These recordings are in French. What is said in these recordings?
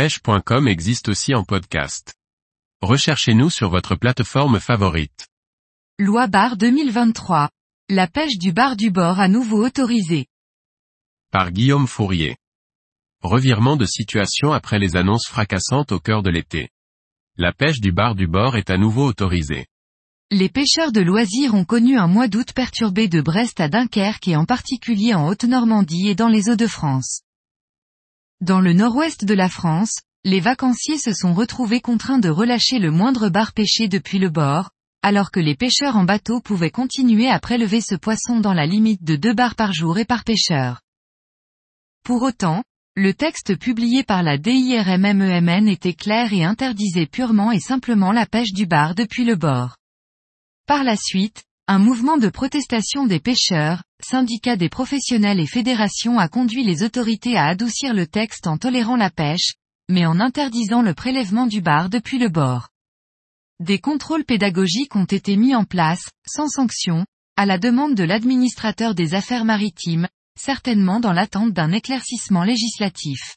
pêche.com existe aussi en podcast. Recherchez-nous sur votre plateforme favorite. Loi bar 2023. La pêche du bar du bord à nouveau autorisée. Par Guillaume Fourier. Revirement de situation après les annonces fracassantes au cœur de l'été. La pêche du bar du bord est à nouveau autorisée. Les pêcheurs de loisirs ont connu un mois d'août perturbé de Brest à Dunkerque et en particulier en Haute-Normandie et dans les Hauts-de-France. Dans le nord-ouest de la France, les vacanciers se sont retrouvés contraints de relâcher le moindre bar pêché depuis le bord, alors que les pêcheurs en bateau pouvaient continuer à prélever ce poisson dans la limite de deux bars par jour et par pêcheur. Pour autant, le texte publié par la DIRMMEMN était clair et interdisait purement et simplement la pêche du bar depuis le bord. Par la suite, un mouvement de protestation des pêcheurs, syndicats des professionnels et fédérations a conduit les autorités à adoucir le texte en tolérant la pêche, mais en interdisant le prélèvement du bar depuis le bord. Des contrôles pédagogiques ont été mis en place, sans sanction, à la demande de l'administrateur des affaires maritimes, certainement dans l'attente d'un éclaircissement législatif.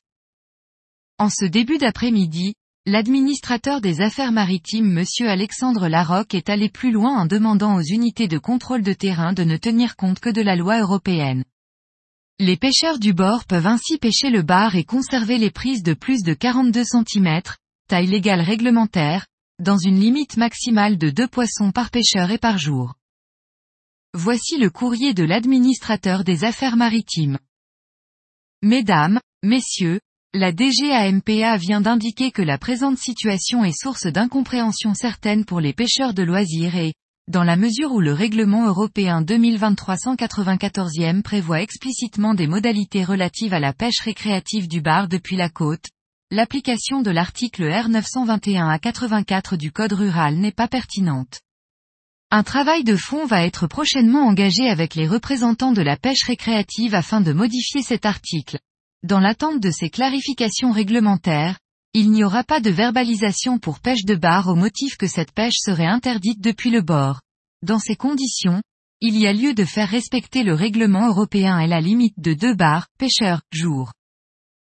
En ce début d'après-midi, L'administrateur des affaires maritimes M. Alexandre Larocque est allé plus loin en demandant aux unités de contrôle de terrain de ne tenir compte que de la loi européenne. Les pêcheurs du bord peuvent ainsi pêcher le bar et conserver les prises de plus de 42 cm, taille légale réglementaire, dans une limite maximale de deux poissons par pêcheur et par jour. Voici le courrier de l'administrateur des affaires maritimes. Mesdames, Messieurs, la DGAMPA vient d'indiquer que la présente situation est source d'incompréhension certaine pour les pêcheurs de loisirs et, dans la mesure où le règlement européen 2023-194e prévoit explicitement des modalités relatives à la pêche récréative du bar depuis la côte, l'application de l'article R921 à 84 du Code rural n'est pas pertinente. Un travail de fond va être prochainement engagé avec les représentants de la pêche récréative afin de modifier cet article. Dans l'attente de ces clarifications réglementaires, il n'y aura pas de verbalisation pour pêche de bar au motif que cette pêche serait interdite depuis le bord. Dans ces conditions, il y a lieu de faire respecter le règlement européen et la limite de deux bars, pêcheurs, jour.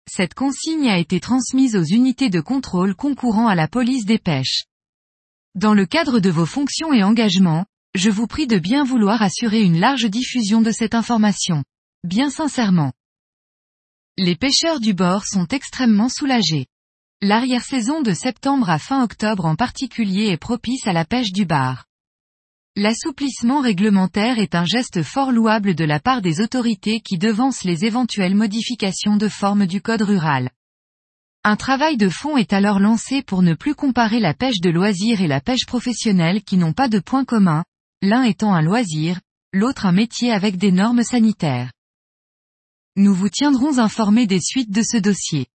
Cette consigne a été transmise aux unités de contrôle concourant à la police des pêches. Dans le cadre de vos fonctions et engagements, je vous prie de bien vouloir assurer une large diffusion de cette information. Bien sincèrement. Les pêcheurs du bord sont extrêmement soulagés. L'arrière-saison de septembre à fin octobre en particulier est propice à la pêche du bar. L'assouplissement réglementaire est un geste fort louable de la part des autorités qui devancent les éventuelles modifications de forme du code rural. Un travail de fond est alors lancé pour ne plus comparer la pêche de loisir et la pêche professionnelle qui n'ont pas de point commun, l'un étant un loisir, l'autre un métier avec des normes sanitaires. Nous vous tiendrons informés des suites de ce dossier.